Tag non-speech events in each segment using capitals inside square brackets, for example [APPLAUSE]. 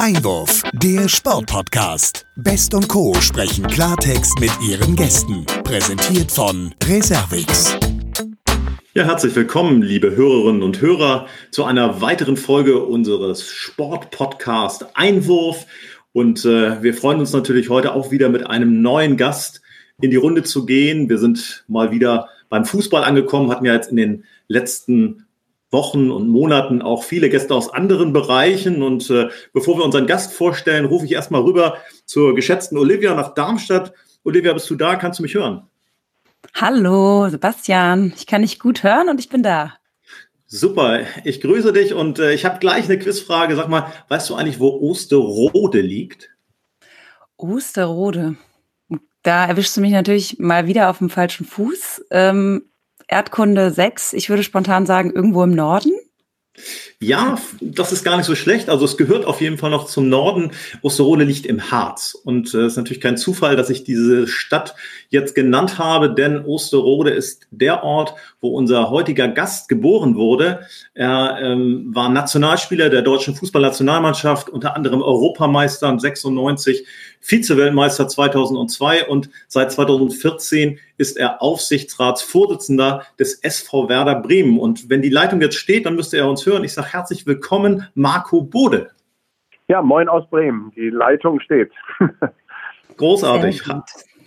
Einwurf, der Sportpodcast. Best und Co. sprechen Klartext mit ihren Gästen. Präsentiert von Reservix. Ja, herzlich willkommen, liebe Hörerinnen und Hörer, zu einer weiteren Folge unseres Sportpodcast Einwurf. Und äh, wir freuen uns natürlich heute auch wieder mit einem neuen Gast in die Runde zu gehen. Wir sind mal wieder beim Fußball angekommen, hatten ja jetzt in den letzten Wochen und Monaten auch viele Gäste aus anderen Bereichen. Und äh, bevor wir unseren Gast vorstellen, rufe ich erstmal rüber zur geschätzten Olivia nach Darmstadt. Olivia, bist du da? Kannst du mich hören? Hallo, Sebastian. Ich kann dich gut hören und ich bin da. Super, ich grüße dich und äh, ich habe gleich eine Quizfrage. Sag mal, weißt du eigentlich, wo Osterode liegt? Osterode. Da erwischst du mich natürlich mal wieder auf dem falschen Fuß. Ähm, Erdkunde 6, ich würde spontan sagen, irgendwo im Norden. Ja, das ist gar nicht so schlecht. Also es gehört auf jeden Fall noch zum Norden. Osterode liegt im Harz. Und es äh, ist natürlich kein Zufall, dass ich diese Stadt jetzt genannt habe, denn Osterode ist der Ort, wo unser heutiger Gast geboren wurde. Er ähm, war Nationalspieler der deutschen Fußballnationalmannschaft, unter anderem Europameister 96, Vize-Weltmeister 2002 und seit 2014 ist er Aufsichtsratsvorsitzender des SV Werder Bremen. Und wenn die Leitung jetzt steht, dann müsste er uns hören. Ich sage herzlich willkommen, Marco Bode. Ja, moin aus Bremen. Die Leitung steht. [LAUGHS] Großartig.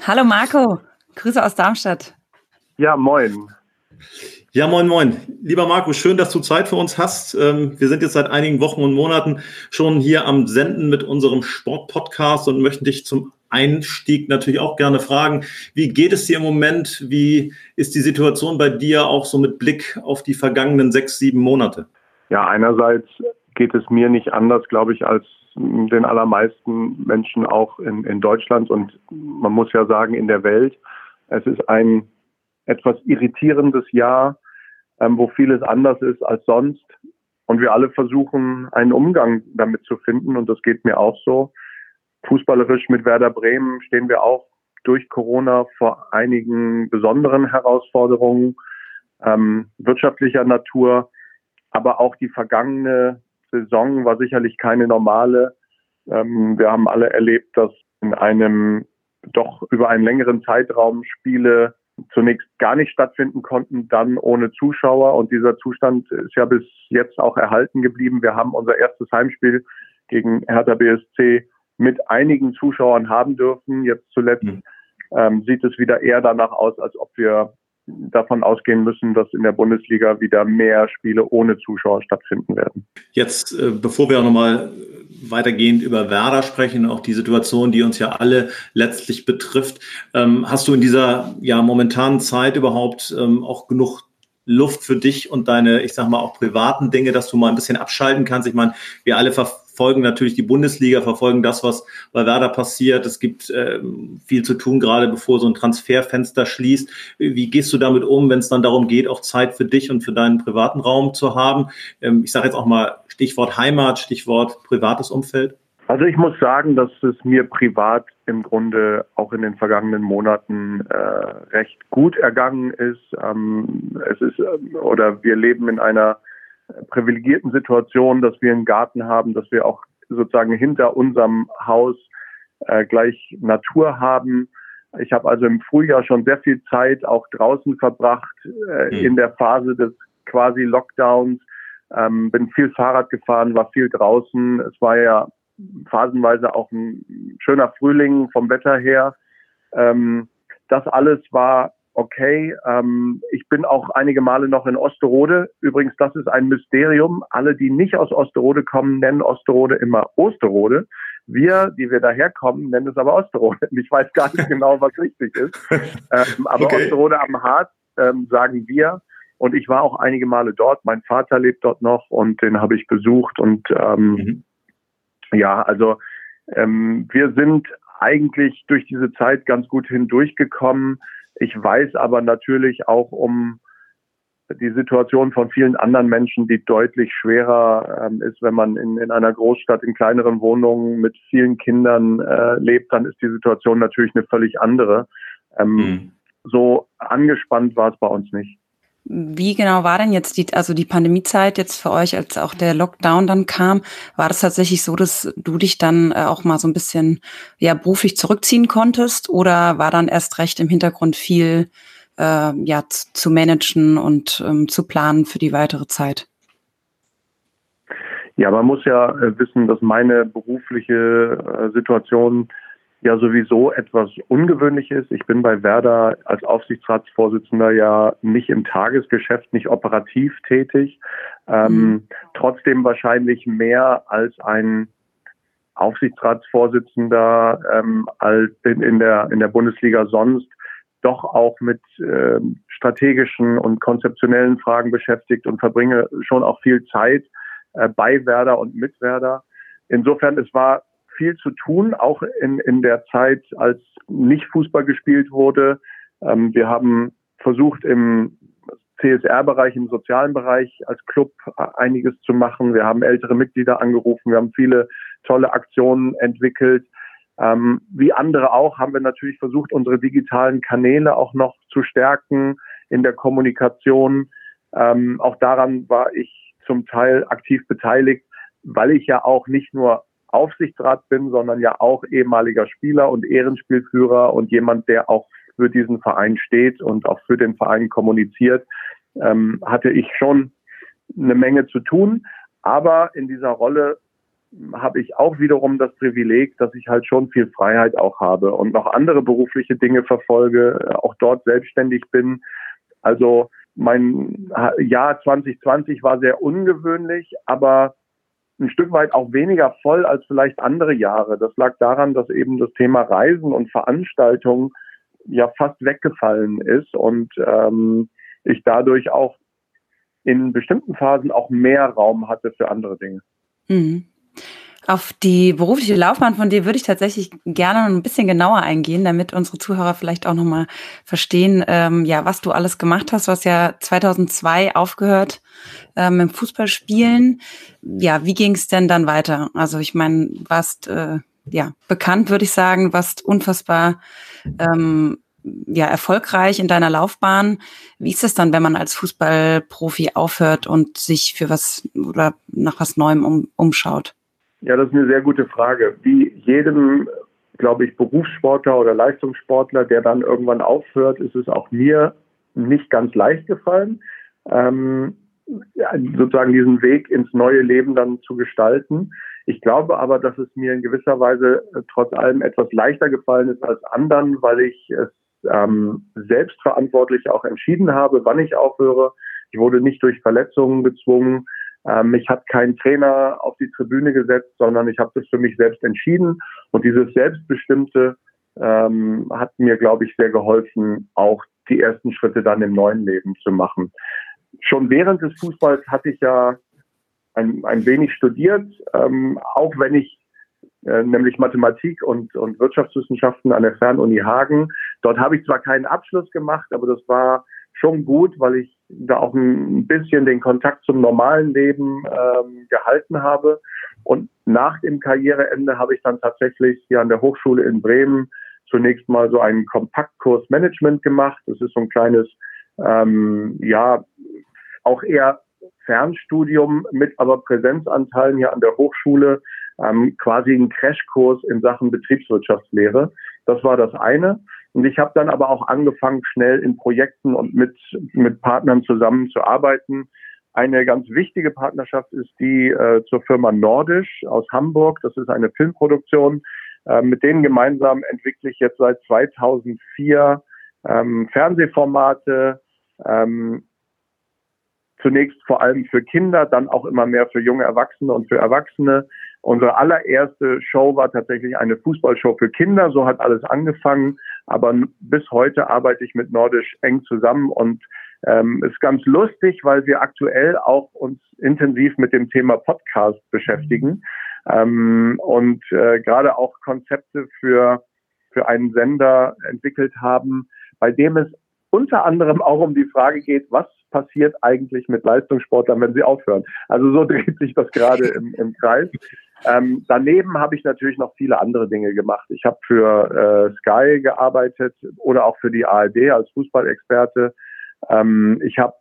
Hallo Marco, Grüße aus Darmstadt. Ja, moin. Ja, moin, moin. Lieber Marco, schön, dass du Zeit für uns hast. Ähm, wir sind jetzt seit einigen Wochen und Monaten schon hier am Senden mit unserem Sportpodcast und möchten dich zum Einstieg natürlich auch gerne fragen, wie geht es dir im Moment? Wie ist die Situation bei dir auch so mit Blick auf die vergangenen sechs, sieben Monate? Ja, einerseits geht es mir nicht anders, glaube ich, als den allermeisten Menschen auch in, in Deutschland und man muss ja sagen in der Welt. Es ist ein etwas irritierendes Jahr, ähm, wo vieles anders ist als sonst. Und wir alle versuchen, einen Umgang damit zu finden. Und das geht mir auch so. Fußballerisch mit Werder Bremen stehen wir auch durch Corona vor einigen besonderen Herausforderungen ähm, wirtschaftlicher Natur. Aber auch die vergangene Saison war sicherlich keine normale. Ähm, wir haben alle erlebt, dass in einem doch über einen längeren Zeitraum Spiele zunächst gar nicht stattfinden konnten, dann ohne Zuschauer. Und dieser Zustand ist ja bis jetzt auch erhalten geblieben. Wir haben unser erstes Heimspiel gegen Hertha BSC mit einigen Zuschauern haben dürfen. Jetzt zuletzt mhm. ähm, sieht es wieder eher danach aus, als ob wir davon ausgehen müssen, dass in der Bundesliga wieder mehr Spiele ohne Zuschauer stattfinden werden. Jetzt, äh, bevor wir auch nochmal weitergehend über Werder sprechen, auch die Situation, die uns ja alle letztlich betrifft, ähm, hast du in dieser ja momentanen Zeit überhaupt ähm, auch genug Luft für dich und deine, ich sag mal, auch privaten Dinge, dass du mal ein bisschen abschalten kannst. Ich meine, wir alle ver verfolgen natürlich die Bundesliga, verfolgen das, was bei Werder passiert. Es gibt äh, viel zu tun, gerade bevor so ein Transferfenster schließt. Wie gehst du damit um, wenn es dann darum geht, auch Zeit für dich und für deinen privaten Raum zu haben? Ähm, ich sage jetzt auch mal Stichwort Heimat, Stichwort privates Umfeld. Also ich muss sagen, dass es mir privat im Grunde auch in den vergangenen Monaten äh, recht gut ergangen ist. Ähm, es ist äh, oder wir leben in einer privilegierten Situation, dass wir einen Garten haben, dass wir auch sozusagen hinter unserem Haus äh, gleich Natur haben. Ich habe also im Frühjahr schon sehr viel Zeit auch draußen verbracht äh, mhm. in der Phase des quasi Lockdowns. Ähm, bin viel Fahrrad gefahren, war viel draußen. Es war ja phasenweise auch ein schöner Frühling vom Wetter her. Ähm, das alles war okay. Ähm, ich bin auch einige Male noch in Osterode. Übrigens, das ist ein Mysterium. Alle, die nicht aus Osterode kommen, nennen Osterode immer Osterode. Wir, die wir daherkommen, nennen es aber Osterode. [LAUGHS] Ich weiß gar nicht genau, was richtig ist. Ähm, aber okay. Osterode am Harz ähm, sagen wir. Und ich war auch einige Male dort. Mein Vater lebt dort noch und den habe ich besucht. Und ähm, mhm. ja, also ähm, wir sind eigentlich durch diese Zeit ganz gut hindurchgekommen. Ich weiß aber natürlich auch um die Situation von vielen anderen Menschen, die deutlich schwerer ähm, ist, wenn man in, in einer Großstadt in kleineren Wohnungen mit vielen Kindern äh, lebt, dann ist die Situation natürlich eine völlig andere. Ähm, mhm. So angespannt war es bei uns nicht. Wie genau war denn jetzt die, also die Pandemiezeit jetzt für euch, als auch der Lockdown dann kam? War das tatsächlich so, dass du dich dann äh, auch mal so ein bisschen ja beruflich zurückziehen konntest oder war dann erst recht im Hintergrund viel äh, ja zu managen und ähm, zu planen für die weitere Zeit? Ja, man muss ja äh, wissen, dass meine berufliche äh, Situation ja sowieso etwas ungewöhnlich ist. Ich bin bei Werder als Aufsichtsratsvorsitzender ja nicht im Tagesgeschäft, nicht operativ tätig. Ähm, mhm. Trotzdem wahrscheinlich mehr als ein Aufsichtsratsvorsitzender ähm, als in, in, der, in der Bundesliga sonst doch auch mit äh, strategischen und konzeptionellen Fragen beschäftigt und verbringe schon auch viel Zeit äh, bei Werder und mit Werder. Insofern, es war viel zu tun, auch in, in der Zeit, als nicht Fußball gespielt wurde. Ähm, wir haben versucht, im CSR-Bereich, im sozialen Bereich als Club einiges zu machen. Wir haben ältere Mitglieder angerufen, wir haben viele tolle Aktionen entwickelt. Ähm, wie andere auch haben wir natürlich versucht, unsere digitalen Kanäle auch noch zu stärken in der Kommunikation. Ähm, auch daran war ich zum Teil aktiv beteiligt, weil ich ja auch nicht nur Aufsichtsrat bin, sondern ja auch ehemaliger Spieler und Ehrenspielführer und jemand, der auch für diesen Verein steht und auch für den Verein kommuniziert, ähm, hatte ich schon eine Menge zu tun. Aber in dieser Rolle habe ich auch wiederum das Privileg, dass ich halt schon viel Freiheit auch habe und noch andere berufliche Dinge verfolge, auch dort selbstständig bin. Also mein Jahr 2020 war sehr ungewöhnlich, aber ein Stück weit auch weniger voll als vielleicht andere Jahre. Das lag daran, dass eben das Thema Reisen und Veranstaltungen ja fast weggefallen ist und ähm, ich dadurch auch in bestimmten Phasen auch mehr Raum hatte für andere Dinge. Mhm. Auf die berufliche Laufbahn von dir würde ich tatsächlich gerne ein bisschen genauer eingehen, damit unsere Zuhörer vielleicht auch nochmal verstehen, ähm, ja, was du alles gemacht hast. Du hast ja 2002 aufgehört ähm, im Fußballspielen. Ja, wie ging es denn dann weiter? Also ich meine, warst äh, ja bekannt, würde ich sagen, warst unfassbar ähm, ja erfolgreich in deiner Laufbahn. Wie ist es dann, wenn man als Fußballprofi aufhört und sich für was oder nach was Neuem um, umschaut? Ja, das ist eine sehr gute Frage. Wie jedem, glaube ich, Berufssportler oder Leistungssportler, der dann irgendwann aufhört, ist es auch mir nicht ganz leicht gefallen, ähm, sozusagen diesen Weg ins neue Leben dann zu gestalten. Ich glaube aber, dass es mir in gewisser Weise äh, trotz allem etwas leichter gefallen ist als anderen, weil ich es ähm, selbstverantwortlich auch entschieden habe, wann ich aufhöre. Ich wurde nicht durch Verletzungen gezwungen. Ähm, mich hat kein Trainer auf die Tribüne gesetzt, sondern ich habe das für mich selbst entschieden. Und dieses Selbstbestimmte ähm, hat mir, glaube ich, sehr geholfen, auch die ersten Schritte dann im neuen Leben zu machen. Schon während des Fußballs hatte ich ja ein, ein wenig studiert, ähm, auch wenn ich äh, nämlich Mathematik und, und Wirtschaftswissenschaften an der Fernuni Hagen. Dort habe ich zwar keinen Abschluss gemacht, aber das war schon gut, weil ich da auch ein bisschen den Kontakt zum normalen Leben ähm, gehalten habe. Und nach dem Karriereende habe ich dann tatsächlich hier an der Hochschule in Bremen zunächst mal so einen Kompaktkurs Management gemacht. Das ist so ein kleines, ähm, ja, auch eher Fernstudium mit aber Präsenzanteilen hier an der Hochschule, ähm, quasi ein Crashkurs in Sachen Betriebswirtschaftslehre. Das war das eine. Und ich habe dann aber auch angefangen, schnell in Projekten und mit, mit Partnern zusammenzuarbeiten. Eine ganz wichtige Partnerschaft ist die äh, zur Firma Nordisch aus Hamburg. Das ist eine Filmproduktion. Äh, mit denen gemeinsam entwickle ich jetzt seit 2004 ähm, Fernsehformate, ähm, zunächst vor allem für Kinder, dann auch immer mehr für junge Erwachsene und für Erwachsene. Unsere allererste Show war tatsächlich eine Fußballshow für Kinder. So hat alles angefangen. Aber bis heute arbeite ich mit Nordisch eng zusammen und ähm, ist ganz lustig, weil wir aktuell auch uns intensiv mit dem Thema Podcast beschäftigen ähm, und äh, gerade auch Konzepte für für einen Sender entwickelt haben, bei dem es unter anderem auch um die Frage geht, was passiert eigentlich mit Leistungssportlern, wenn sie aufhören. Also so [LAUGHS] dreht sich das gerade im, im Kreis. Ähm, daneben habe ich natürlich noch viele andere Dinge gemacht. Ich habe für äh, Sky gearbeitet oder auch für die ARD als Fußballexperte. Ähm, ich habe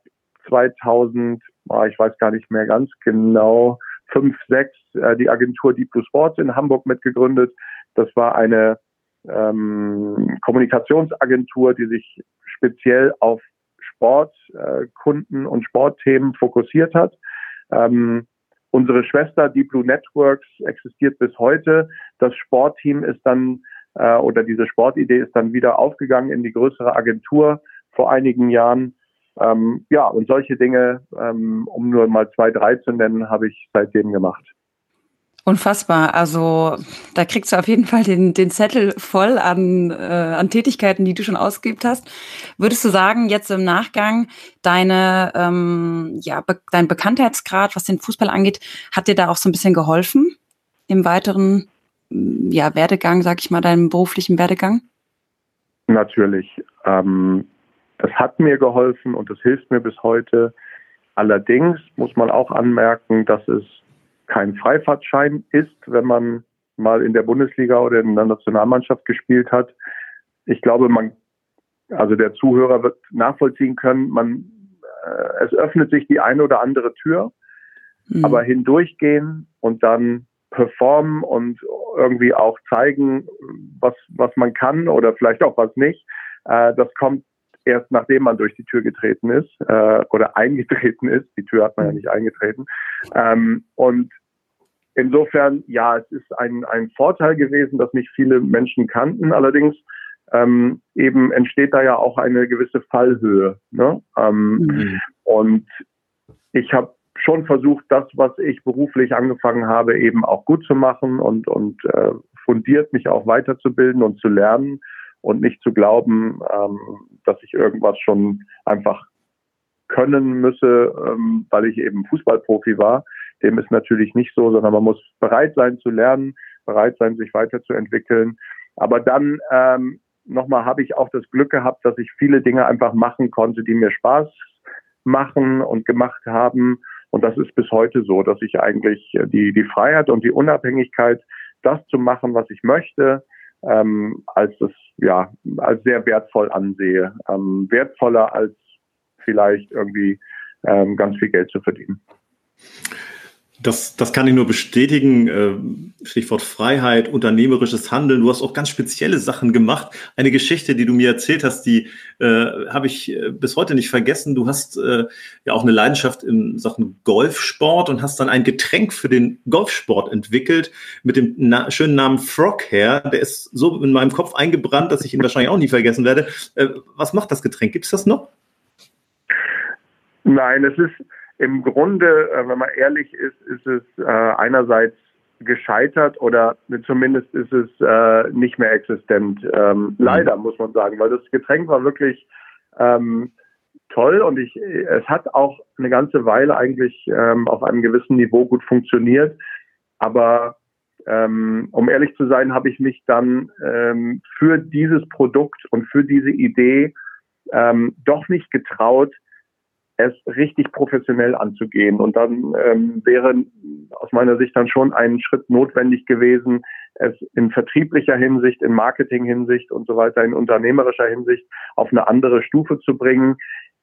2000, oh, ich weiß gar nicht mehr ganz genau, 5, 6 äh, die Agentur Deep Blue Sports in Hamburg mitgegründet. Das war eine ähm, Kommunikationsagentur, die sich speziell auf Sportkunden äh, und Sportthemen fokussiert hat. Ähm, unsere Schwester Deep Blue Networks existiert bis heute. Das Sportteam ist dann äh, oder diese Sportidee ist dann wieder aufgegangen in die größere Agentur vor einigen Jahren. Ähm, ja, und solche Dinge, ähm, um nur mal zwei, drei zu nennen, habe ich seitdem gemacht. Unfassbar. Also da kriegst du auf jeden Fall den, den Zettel voll an, äh, an Tätigkeiten, die du schon ausgeübt hast. Würdest du sagen, jetzt im Nachgang, deine, ähm, ja, be dein Bekanntheitsgrad, was den Fußball angeht, hat dir da auch so ein bisschen geholfen im weiteren ja, Werdegang, sag ich mal, deinem beruflichen Werdegang? Natürlich. Ähm, es hat mir geholfen und es hilft mir bis heute. Allerdings muss man auch anmerken, dass es kein Freifahrtschein ist, wenn man mal in der Bundesliga oder in der Nationalmannschaft gespielt hat. Ich glaube, man, also der Zuhörer wird nachvollziehen können, man, äh, es öffnet sich die eine oder andere Tür, mhm. aber hindurchgehen und dann performen und irgendwie auch zeigen, was, was man kann oder vielleicht auch was nicht. Äh, das kommt erst nachdem man durch die Tür getreten ist äh, oder eingetreten ist. Die Tür hat man ja nicht eingetreten. Ähm, und insofern, ja, es ist ein, ein Vorteil gewesen, dass nicht viele Menschen kannten. Allerdings ähm, eben entsteht da ja auch eine gewisse Fallhöhe. Ne? Ähm, mhm. Und ich habe schon versucht, das, was ich beruflich angefangen habe, eben auch gut zu machen und, und äh, fundiert mich auch weiterzubilden und zu lernen und nicht zu glauben, ähm, dass ich irgendwas schon einfach können müsse, ähm, weil ich eben Fußballprofi war. Dem ist natürlich nicht so, sondern man muss bereit sein zu lernen, bereit sein, sich weiterzuentwickeln. Aber dann ähm, nochmal habe ich auch das Glück gehabt, dass ich viele Dinge einfach machen konnte, die mir Spaß machen und gemacht haben und das ist bis heute so, dass ich eigentlich äh, die, die Freiheit und die Unabhängigkeit, das zu machen, was ich möchte, ähm, als das ja als sehr wertvoll ansehe. Ähm, wertvoller als vielleicht irgendwie ähm, ganz viel Geld zu verdienen. Das, das kann ich nur bestätigen. Äh, Stichwort Freiheit, unternehmerisches Handeln. Du hast auch ganz spezielle Sachen gemacht. Eine Geschichte, die du mir erzählt hast, die äh, habe ich äh, bis heute nicht vergessen. Du hast äh, ja auch eine Leidenschaft in Sachen Golfsport und hast dann ein Getränk für den Golfsport entwickelt mit dem na schönen Namen Frog Hair. Der ist so in meinem Kopf eingebrannt, dass ich ihn wahrscheinlich auch nie vergessen werde. Äh, was macht das Getränk? Gibt es das noch? Nein, es ist im Grunde, äh, wenn man ehrlich ist, ist es äh, einerseits gescheitert oder zumindest ist es äh, nicht mehr existent. Ähm, mhm. Leider muss man sagen, weil das Getränk war wirklich ähm, toll und ich, es hat auch eine ganze Weile eigentlich ähm, auf einem gewissen Niveau gut funktioniert. Aber ähm, um ehrlich zu sein, habe ich mich dann ähm, für dieses Produkt und für diese Idee ähm, doch nicht getraut, es richtig professionell anzugehen. Und dann ähm, wäre aus meiner Sicht dann schon ein Schritt notwendig gewesen, es in vertrieblicher Hinsicht, in Marketing-Hinsicht und so weiter, in unternehmerischer Hinsicht auf eine andere Stufe zu bringen.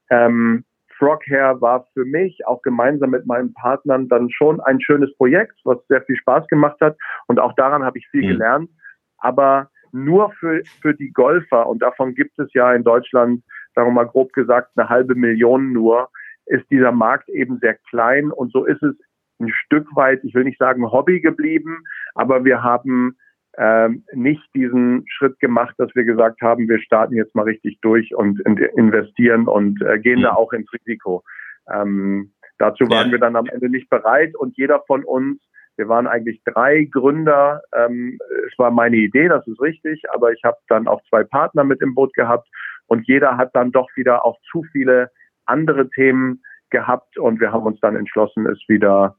Ähm, Froghair war für mich auch gemeinsam mit meinen Partnern dann schon ein schönes Projekt, was sehr viel Spaß gemacht hat. Und auch daran habe ich viel mhm. gelernt. Aber nur für, für die Golfer, und davon gibt es ja in Deutschland sagen wir mal grob gesagt, eine halbe Million nur, ist dieser Markt eben sehr klein und so ist es ein Stück weit, ich will nicht sagen Hobby geblieben, aber wir haben ähm, nicht diesen Schritt gemacht, dass wir gesagt haben, wir starten jetzt mal richtig durch und investieren und äh, gehen mhm. da auch ins Risiko. Ähm, dazu waren ja. wir dann am Ende nicht bereit und jeder von uns, wir waren eigentlich drei Gründer. Ähm, es war meine Idee, das ist richtig, aber ich habe dann auch zwei Partner mit im Boot gehabt und jeder hat dann doch wieder auch zu viele andere Themen gehabt und wir haben uns dann entschlossen, es wieder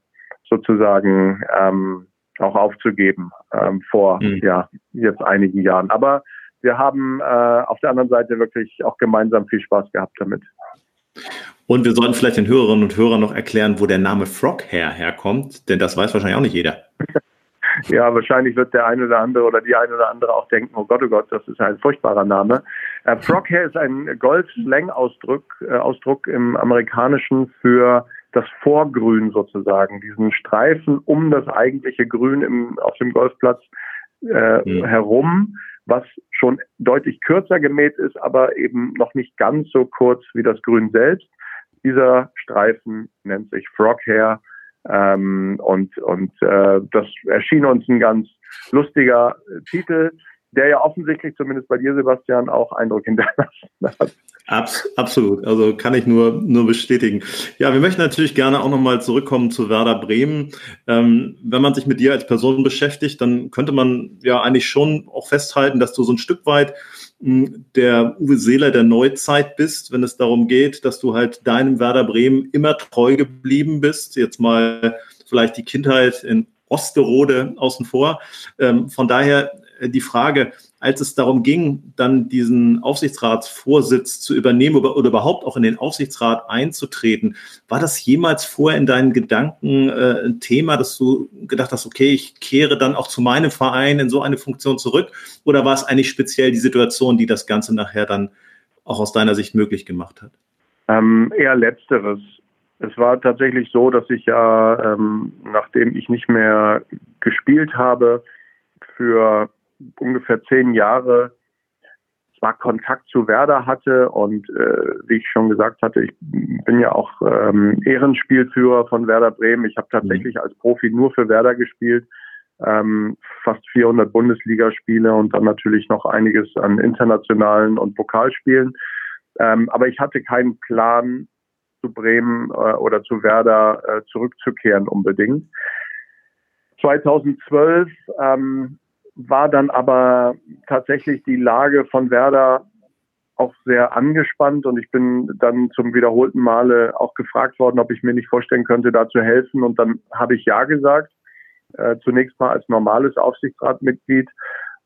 sozusagen ähm, auch aufzugeben ähm, vor mhm. ja jetzt einigen Jahren. Aber wir haben äh, auf der anderen Seite wirklich auch gemeinsam viel Spaß gehabt damit. Und wir sollten vielleicht den Hörerinnen und Hörern noch erklären, wo der Name Frog Hair herkommt, denn das weiß wahrscheinlich auch nicht jeder. [LAUGHS] ja, wahrscheinlich wird der eine oder andere oder die eine oder andere auch denken, oh Gott, oh Gott, das ist ein furchtbarer Name. Äh, Froghair ist ein Golf-Slang-Ausdruck äh, Ausdruck im Amerikanischen für das Vorgrün sozusagen, diesen Streifen um das eigentliche Grün im, auf dem Golfplatz äh, mhm. herum, was schon deutlich kürzer gemäht ist, aber eben noch nicht ganz so kurz wie das Grün selbst. Dieser Streifen nennt sich Froghair ähm, und und äh, das erschien uns ein ganz lustiger Titel der ja offensichtlich zumindest bei dir, Sebastian, auch Eindruck hinterlassen hat. Abs absolut, also kann ich nur, nur bestätigen. Ja, wir möchten natürlich gerne auch nochmal zurückkommen zu Werder Bremen. Ähm, wenn man sich mit dir als Person beschäftigt, dann könnte man ja eigentlich schon auch festhalten, dass du so ein Stück weit hm, der Uwe Seeler der Neuzeit bist, wenn es darum geht, dass du halt deinem Werder Bremen immer treu geblieben bist. Jetzt mal vielleicht die Kindheit in Osterode außen vor. Ähm, von daher die Frage, als es darum ging, dann diesen Aufsichtsratsvorsitz zu übernehmen oder, oder, überhaupt auch in den Aufsichtsrat einzutreten, war das jemals vorher in deinen Gedanken äh, ein Thema, dass du gedacht hast, okay, ich kehre dann auch zu meinem Verein in so eine Funktion zurück? Oder war es eigentlich speziell die Situation, die das Ganze nachher dann auch aus deiner Sicht möglich gemacht hat? Ähm, eher letzteres. Es war tatsächlich so, dass ich ja, ähm, nachdem ich nicht mehr gespielt habe, für ungefähr zehn Jahre zwar Kontakt zu Werder hatte und äh, wie ich schon gesagt hatte, ich bin ja auch ähm, Ehrenspielführer von Werder Bremen. Ich habe tatsächlich mhm. als Profi nur für Werder gespielt, ähm, fast 400 Bundesligaspiele und dann natürlich noch einiges an internationalen und Pokalspielen. Ähm, aber ich hatte keinen Plan, zu Bremen äh, oder zu Werder äh, zurückzukehren unbedingt. 2012 ähm, war dann aber tatsächlich die Lage von Werder auch sehr angespannt und ich bin dann zum wiederholten Male auch gefragt worden, ob ich mir nicht vorstellen könnte, da zu helfen. Und dann habe ich ja gesagt, äh, zunächst mal als normales Aufsichtsratmitglied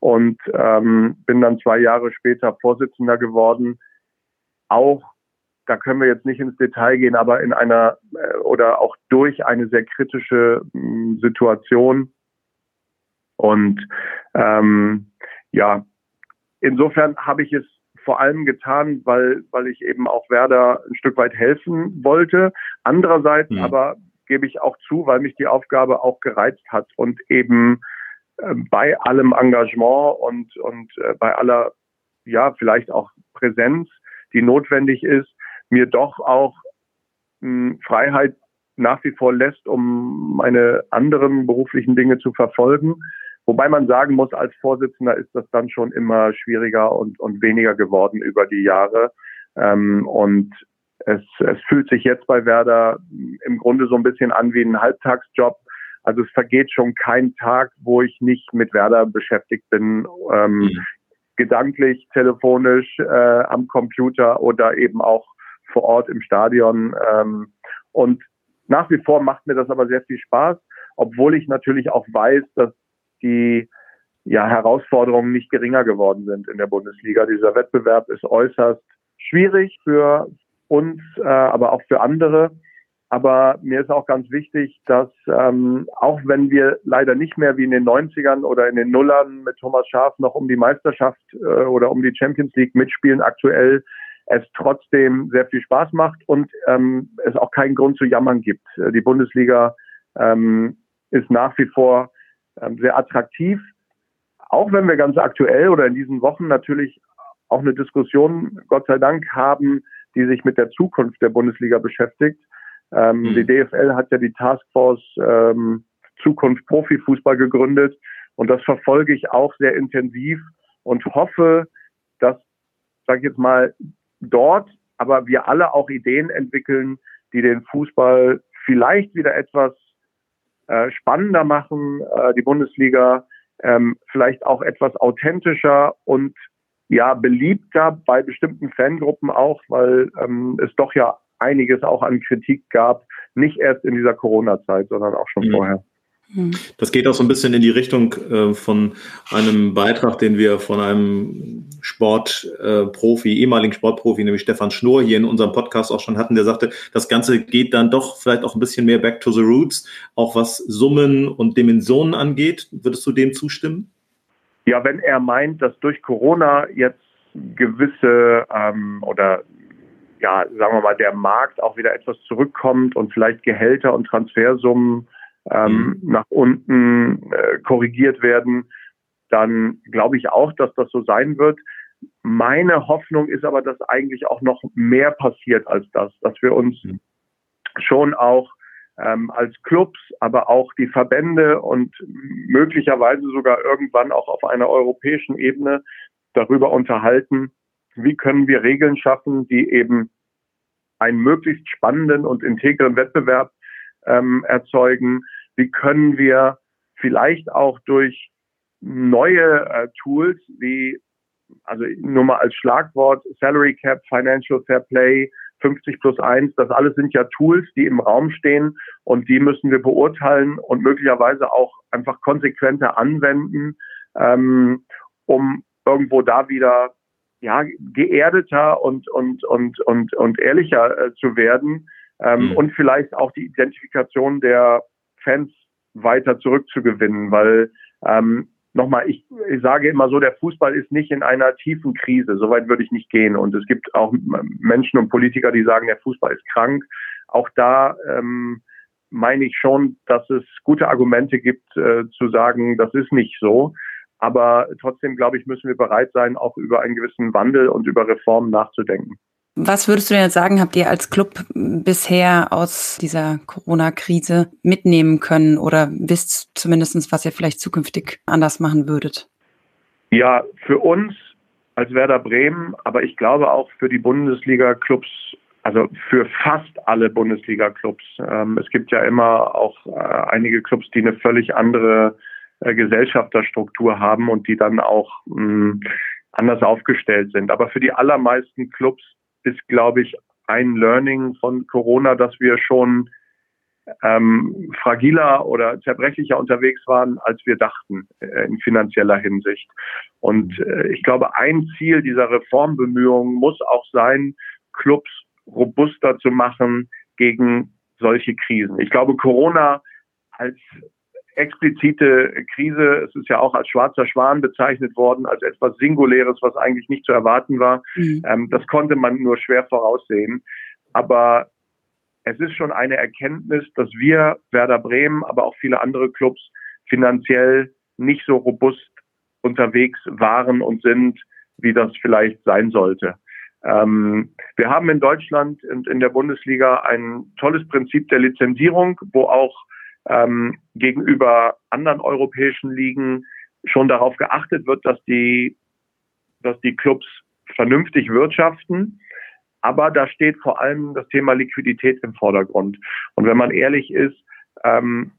und ähm, bin dann zwei Jahre später Vorsitzender geworden. Auch, da können wir jetzt nicht ins Detail gehen, aber in einer äh, oder auch durch eine sehr kritische äh, Situation und ähm, ja, insofern habe ich es vor allem getan, weil, weil ich eben auch Werder ein Stück weit helfen wollte. Andererseits ja. aber gebe ich auch zu, weil mich die Aufgabe auch gereizt hat und eben äh, bei allem Engagement und, und äh, bei aller, ja, vielleicht auch Präsenz, die notwendig ist, mir doch auch mh, hm, Freiheit nach wie vor lässt, um meine anderen beruflichen Dinge zu verfolgen. Wobei man sagen muss, als Vorsitzender ist das dann schon immer schwieriger und, und weniger geworden über die Jahre. Ähm, und es, es fühlt sich jetzt bei Werder im Grunde so ein bisschen an wie ein Halbtagsjob. Also es vergeht schon kein Tag, wo ich nicht mit Werder beschäftigt bin, ähm, mhm. gedanklich, telefonisch, äh, am Computer oder eben auch vor Ort im Stadion. Ähm, und nach wie vor macht mir das aber sehr viel Spaß, obwohl ich natürlich auch weiß, dass die ja, Herausforderungen nicht geringer geworden sind in der Bundesliga. Dieser Wettbewerb ist äußerst schwierig für uns, äh, aber auch für andere. Aber mir ist auch ganz wichtig, dass ähm, auch wenn wir leider nicht mehr wie in den 90ern oder in den Nullern mit Thomas Schaaf noch um die Meisterschaft äh, oder um die Champions League mitspielen, aktuell es trotzdem sehr viel Spaß macht und ähm, es auch keinen Grund zu jammern gibt. Äh, die Bundesliga ähm, ist nach wie vor sehr attraktiv. Auch wenn wir ganz aktuell oder in diesen Wochen natürlich auch eine Diskussion, Gott sei Dank, haben, die sich mit der Zukunft der Bundesliga beschäftigt. Ähm, mhm. Die DFL hat ja die Taskforce ähm, Zukunft Profifußball gegründet und das verfolge ich auch sehr intensiv und hoffe, dass, sage ich jetzt mal, dort, aber wir alle auch Ideen entwickeln, die den Fußball vielleicht wieder etwas äh, spannender machen, äh, die Bundesliga ähm, vielleicht auch etwas authentischer und ja beliebter bei bestimmten Fangruppen auch, weil ähm, es doch ja einiges auch an Kritik gab, nicht erst in dieser Corona-Zeit, sondern auch schon mhm. vorher. Hm. Das geht auch so ein bisschen in die Richtung äh, von einem Beitrag, den wir von einem Sportprofi, äh, ehemaligen Sportprofi, nämlich Stefan Schnurr, hier in unserem Podcast auch schon hatten, der sagte, das Ganze geht dann doch vielleicht auch ein bisschen mehr back to the roots, auch was Summen und Dimensionen angeht. Würdest du dem zustimmen? Ja, wenn er meint, dass durch Corona jetzt gewisse ähm, oder ja, sagen wir mal, der Markt auch wieder etwas zurückkommt und vielleicht Gehälter und Transfersummen ähm, mhm. nach unten äh, korrigiert werden, dann glaube ich auch, dass das so sein wird. Meine Hoffnung ist aber, dass eigentlich auch noch mehr passiert als das, dass wir uns mhm. schon auch ähm, als Clubs, aber auch die Verbände und möglicherweise sogar irgendwann auch auf einer europäischen Ebene darüber unterhalten, wie können wir Regeln schaffen, die eben einen möglichst spannenden und integren Wettbewerb ähm, erzeugen? Wie können wir vielleicht auch durch neue äh, Tools wie, also nur mal als Schlagwort, Salary Cap, Financial Fair Play, 50 plus 1, das alles sind ja Tools, die im Raum stehen und die müssen wir beurteilen und möglicherweise auch einfach konsequenter anwenden, ähm, um irgendwo da wieder ja, geerdeter und, und, und, und, und ehrlicher äh, zu werden ähm, mhm. und vielleicht auch die Identifikation der Fans weiter zurückzugewinnen, weil ähm, nochmal, ich, ich sage immer so, der Fußball ist nicht in einer tiefen Krise. Soweit würde ich nicht gehen. Und es gibt auch Menschen und Politiker, die sagen, der Fußball ist krank. Auch da ähm, meine ich schon, dass es gute Argumente gibt, äh, zu sagen, das ist nicht so. Aber trotzdem, glaube ich, müssen wir bereit sein, auch über einen gewissen Wandel und über Reformen nachzudenken. Was würdest du denn jetzt sagen, habt ihr als Club bisher aus dieser Corona-Krise mitnehmen können oder wisst zumindest, was ihr vielleicht zukünftig anders machen würdet? Ja, für uns als Werder Bremen, aber ich glaube auch für die Bundesliga-Clubs, also für fast alle Bundesliga-Clubs. Ähm, es gibt ja immer auch äh, einige Clubs, die eine völlig andere äh, Gesellschafterstruktur haben und die dann auch mh, hm, anders aufgestellt sind. Aber für die allermeisten Clubs ist, glaube ich, ein Learning von Corona, dass wir schon ähm, fragiler oder zerbrechlicher unterwegs waren, als wir dachten äh, in finanzieller Hinsicht. Und äh, ich glaube, ein Ziel dieser Reformbemühungen muss auch sein, Clubs robuster zu machen gegen solche Krisen. Ich glaube, Corona als explizite Krise. Es ist ja auch als schwarzer Schwan bezeichnet worden, als etwas Singuläres, was eigentlich nicht zu erwarten war. Mhm. Ähm, das konnte man nur schwer voraussehen. Aber es ist schon eine Erkenntnis, dass wir, Werder Bremen, aber auch viele andere Clubs finanziell nicht so robust unterwegs waren und sind, wie das vielleicht sein sollte. Ähm, wir haben in Deutschland und in der Bundesliga ein tolles Prinzip der Lizenzierung, wo auch ähm, gegenüber anderen europäischen Ligen schon darauf geachtet wird, dass die, dass die Clubs vernünftig wirtschaften. Aber da steht vor allem das Thema Liquidität im Vordergrund. Und wenn man ehrlich ist, ähm,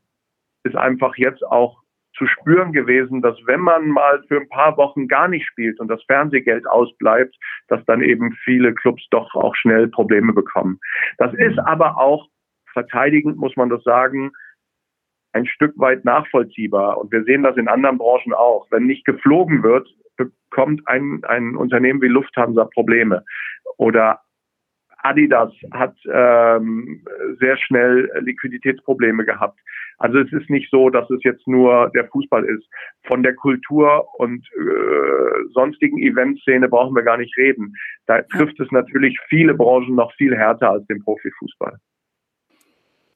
ist einfach jetzt auch zu spüren gewesen, dass wenn man mal für ein paar Wochen gar nicht spielt und das Fernsehgeld ausbleibt, dass dann eben viele Clubs doch auch schnell Probleme bekommen. Das ist aber auch verteidigend, muss man das sagen, ein Stück weit nachvollziehbar. Und wir sehen das in anderen Branchen auch. Wenn nicht geflogen wird, bekommt ein, ein Unternehmen wie Lufthansa Probleme. Oder Adidas hat ähm, sehr schnell Liquiditätsprobleme gehabt. Also es ist nicht so, dass es jetzt nur der Fußball ist. Von der Kultur und äh, sonstigen Eventszene brauchen wir gar nicht reden. Da trifft es natürlich viele Branchen noch viel härter als den Profifußball.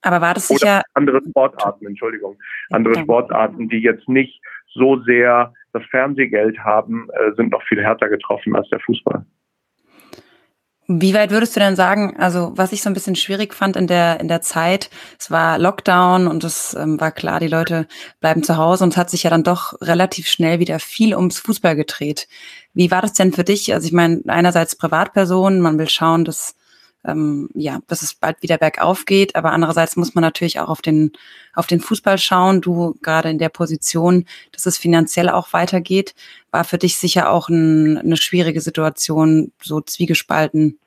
Aber war das sicher. Oder andere Sportarten, Entschuldigung. Andere ja. Sportarten, die jetzt nicht so sehr das Fernsehgeld haben, äh, sind noch viel härter getroffen als der Fußball. Wie weit würdest du denn sagen, also was ich so ein bisschen schwierig fand in der, in der Zeit, es war Lockdown und es ähm, war klar, die Leute bleiben zu Hause und es hat sich ja dann doch relativ schnell wieder viel ums Fußball gedreht. Wie war das denn für dich? Also ich meine, einerseits Privatperson, man will schauen, dass ähm, ja, dass es bald wieder bergauf geht. Aber andererseits muss man natürlich auch auf den, auf den Fußball schauen. Du gerade in der Position, dass es finanziell auch weitergeht, war für dich sicher auch ein, eine schwierige Situation, so zwiegespalten.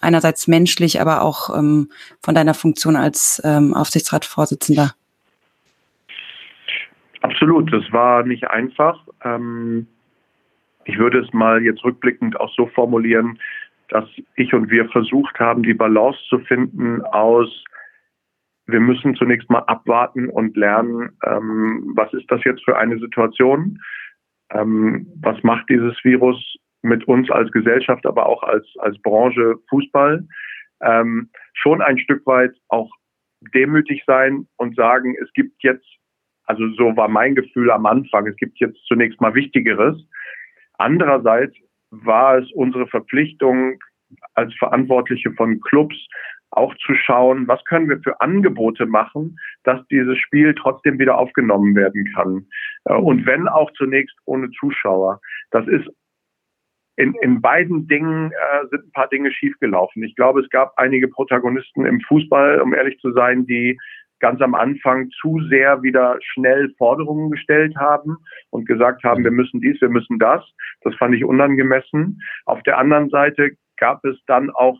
Einerseits menschlich, aber auch ähm, von deiner Funktion als ähm, Aufsichtsratsvorsitzender. Absolut, das war nicht einfach. Ähm, ich würde es mal jetzt rückblickend auch so formulieren, dass ich und wir versucht haben, die Balance zu finden aus, wir müssen zunächst mal abwarten und lernen, ähm, was ist das jetzt für eine Situation, ähm, was macht dieses Virus mit uns als Gesellschaft, aber auch als, als Branche Fußball. Ähm, schon ein Stück weit auch demütig sein und sagen, es gibt jetzt, also so war mein Gefühl am Anfang, es gibt jetzt zunächst mal Wichtigeres. Andererseits war es unsere Verpflichtung als Verantwortliche von Clubs auch zu schauen, was können wir für Angebote machen, dass dieses Spiel trotzdem wieder aufgenommen werden kann. Äh, und wenn auch zunächst ohne Zuschauer. Das ist in, in beiden Dingen äh, sind ein paar Dinge schiefgelaufen. Ich glaube, es gab einige Protagonisten im Fußball, um ehrlich zu sein, die ganz am Anfang zu sehr wieder schnell Forderungen gestellt haben und gesagt haben, wir müssen dies, wir müssen das. Das fand ich unangemessen. Auf der anderen Seite gab es dann auch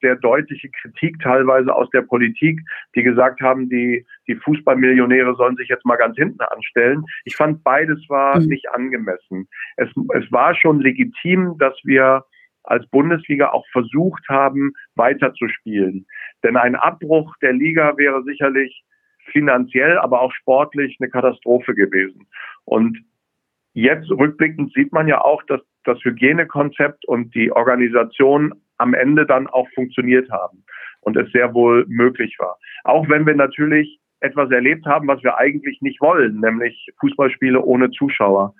sehr deutliche Kritik teilweise aus der Politik, die gesagt haben, die, die Fußballmillionäre sollen sich jetzt mal ganz hinten anstellen. Ich fand beides war mhm. nicht angemessen. Es, es war schon legitim, dass wir als Bundesliga auch versucht haben, weiterzuspielen. Denn ein Abbruch der Liga wäre sicherlich finanziell, aber auch sportlich eine Katastrophe gewesen. Und jetzt rückblickend sieht man ja auch, dass das Hygienekonzept und die Organisation am Ende dann auch funktioniert haben und es sehr wohl möglich war. Auch wenn wir natürlich etwas erlebt haben, was wir eigentlich nicht wollen, nämlich Fußballspiele ohne Zuschauer.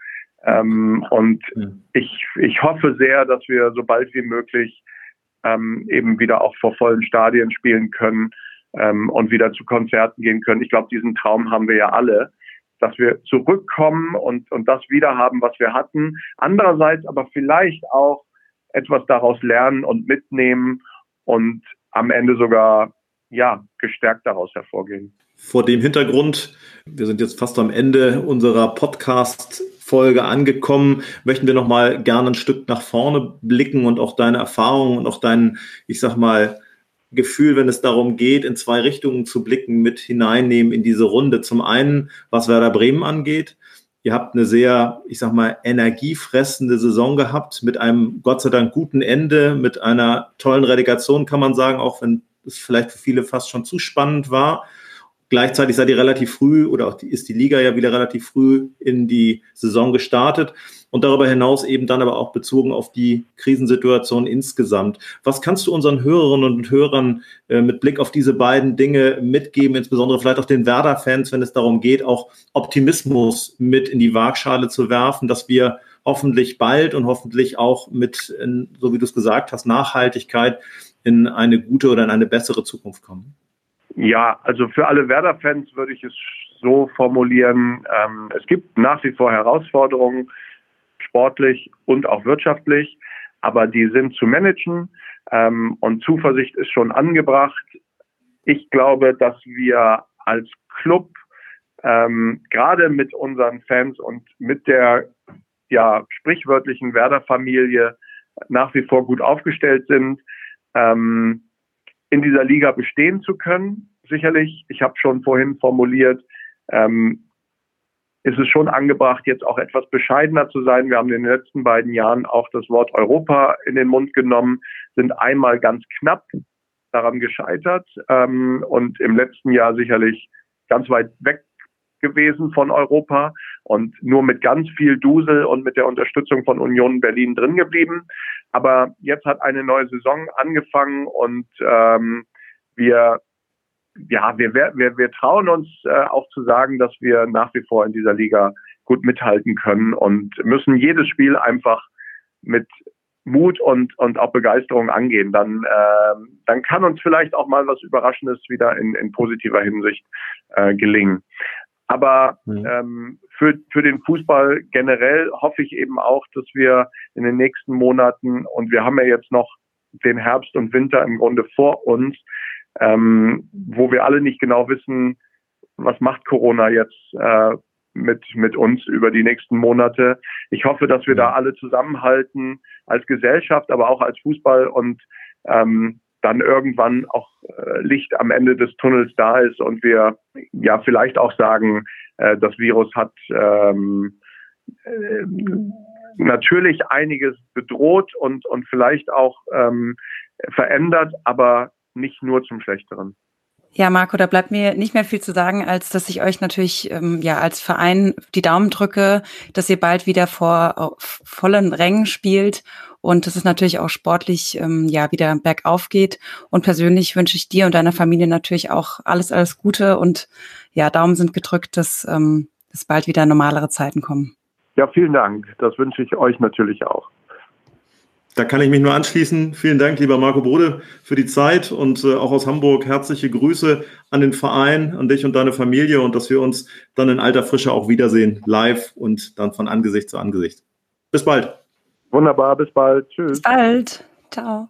Ähm, und ich, ich hoffe sehr, dass wir so bald wie möglich ähm, eben wieder auch vor vollen Stadien spielen können ähm, und wieder zu Konzerten gehen können. Ich glaube, diesen Traum haben wir ja alle, dass wir zurückkommen und, und das wieder haben, was wir hatten. Andererseits aber vielleicht auch etwas daraus lernen und mitnehmen und am Ende sogar ja gestärkt daraus hervorgehen. Vor dem Hintergrund, wir sind jetzt fast am Ende unserer Podcast-Folge angekommen, möchten wir noch mal gerne ein Stück nach vorne blicken und auch deine Erfahrungen und auch dein, ich sag mal, Gefühl, wenn es darum geht, in zwei Richtungen zu blicken, mit hineinnehmen in diese Runde. Zum einen, was Werder Bremen angeht, Ihr habt eine sehr, ich sag mal, energiefressende Saison gehabt mit einem Gott sei Dank guten Ende, mit einer tollen Relegation, kann man sagen, auch wenn es vielleicht für viele fast schon zu spannend war. Gleichzeitig seid ihr relativ früh oder auch die, ist die Liga ja wieder relativ früh in die Saison gestartet und darüber hinaus eben dann aber auch bezogen auf die Krisensituation insgesamt. Was kannst du unseren Hörerinnen und Hörern äh, mit Blick auf diese beiden Dinge mitgeben, insbesondere vielleicht auch den Werder-Fans, wenn es darum geht, auch Optimismus mit in die Waagschale zu werfen, dass wir hoffentlich bald und hoffentlich auch mit, so wie du es gesagt hast, Nachhaltigkeit in eine gute oder in eine bessere Zukunft kommen? Ja, also für alle Werder-Fans würde ich es so formulieren, ähm, es gibt nach wie vor Herausforderungen, sportlich und auch wirtschaftlich, aber die sind zu managen ähm, und Zuversicht ist schon angebracht. Ich glaube, dass wir als Club ähm, gerade mit unseren Fans und mit der ja sprichwörtlichen Werder-Familie nach wie vor gut aufgestellt sind. Ähm, in dieser Liga bestehen zu können. Sicherlich, ich habe schon vorhin formuliert, ähm, ist es schon angebracht, jetzt auch etwas bescheidener zu sein. Wir haben in den letzten beiden Jahren auch das Wort Europa in den Mund genommen, sind einmal ganz knapp daran gescheitert ähm, und im letzten Jahr sicherlich ganz weit weg gewesen von Europa und nur mit ganz viel Dusel und mit der Unterstützung von Union Berlin drin geblieben. Aber jetzt hat eine neue Saison angefangen und ähm, wir ja, wir, wir, wir trauen uns äh, auch zu sagen, dass wir nach wie vor in dieser Liga gut mithalten können und müssen jedes Spiel einfach mit Mut und, und auch Begeisterung angehen. Dann, äh, dann kann uns vielleicht auch mal was Überraschendes wieder in, in positiver Hinsicht äh, gelingen. Aber mhm. ähm, für, für den Fußball generell hoffe ich eben auch, dass wir in den nächsten Monaten, und wir haben ja jetzt noch den Herbst und Winter im Grunde vor uns, ähm, wo wir alle nicht genau wissen, was macht Corona jetzt äh, mit, mit uns über die nächsten Monate. Ich hoffe, dass wir da alle zusammenhalten als Gesellschaft, aber auch als Fußball und ähm, dann irgendwann auch äh, Licht am Ende des Tunnels da ist und wir ja vielleicht auch sagen, äh, das Virus hat ähm, äh, natürlich einiges bedroht und, und vielleicht auch ähm, verändert, aber nicht nur zum Schlechteren. Ja, Marco, da bleibt mir nicht mehr viel zu sagen, als dass ich euch natürlich ähm, ja als Verein die Daumen drücke, dass ihr bald wieder vor vollen Rängen spielt und dass es natürlich auch sportlich ähm, ja wieder bergauf geht. Und persönlich wünsche ich dir und deiner Familie natürlich auch alles, alles Gute und ja, Daumen sind gedrückt, dass, ähm, dass bald wieder normalere Zeiten kommen. Ja, vielen Dank. Das wünsche ich euch natürlich auch. Da kann ich mich nur anschließen. Vielen Dank, lieber Marco Brode, für die Zeit und äh, auch aus Hamburg herzliche Grüße an den Verein, an dich und deine Familie und dass wir uns dann in alter Frische auch wiedersehen, live und dann von Angesicht zu Angesicht. Bis bald. Wunderbar, bis bald. Tschüss. Bis bald. Ciao.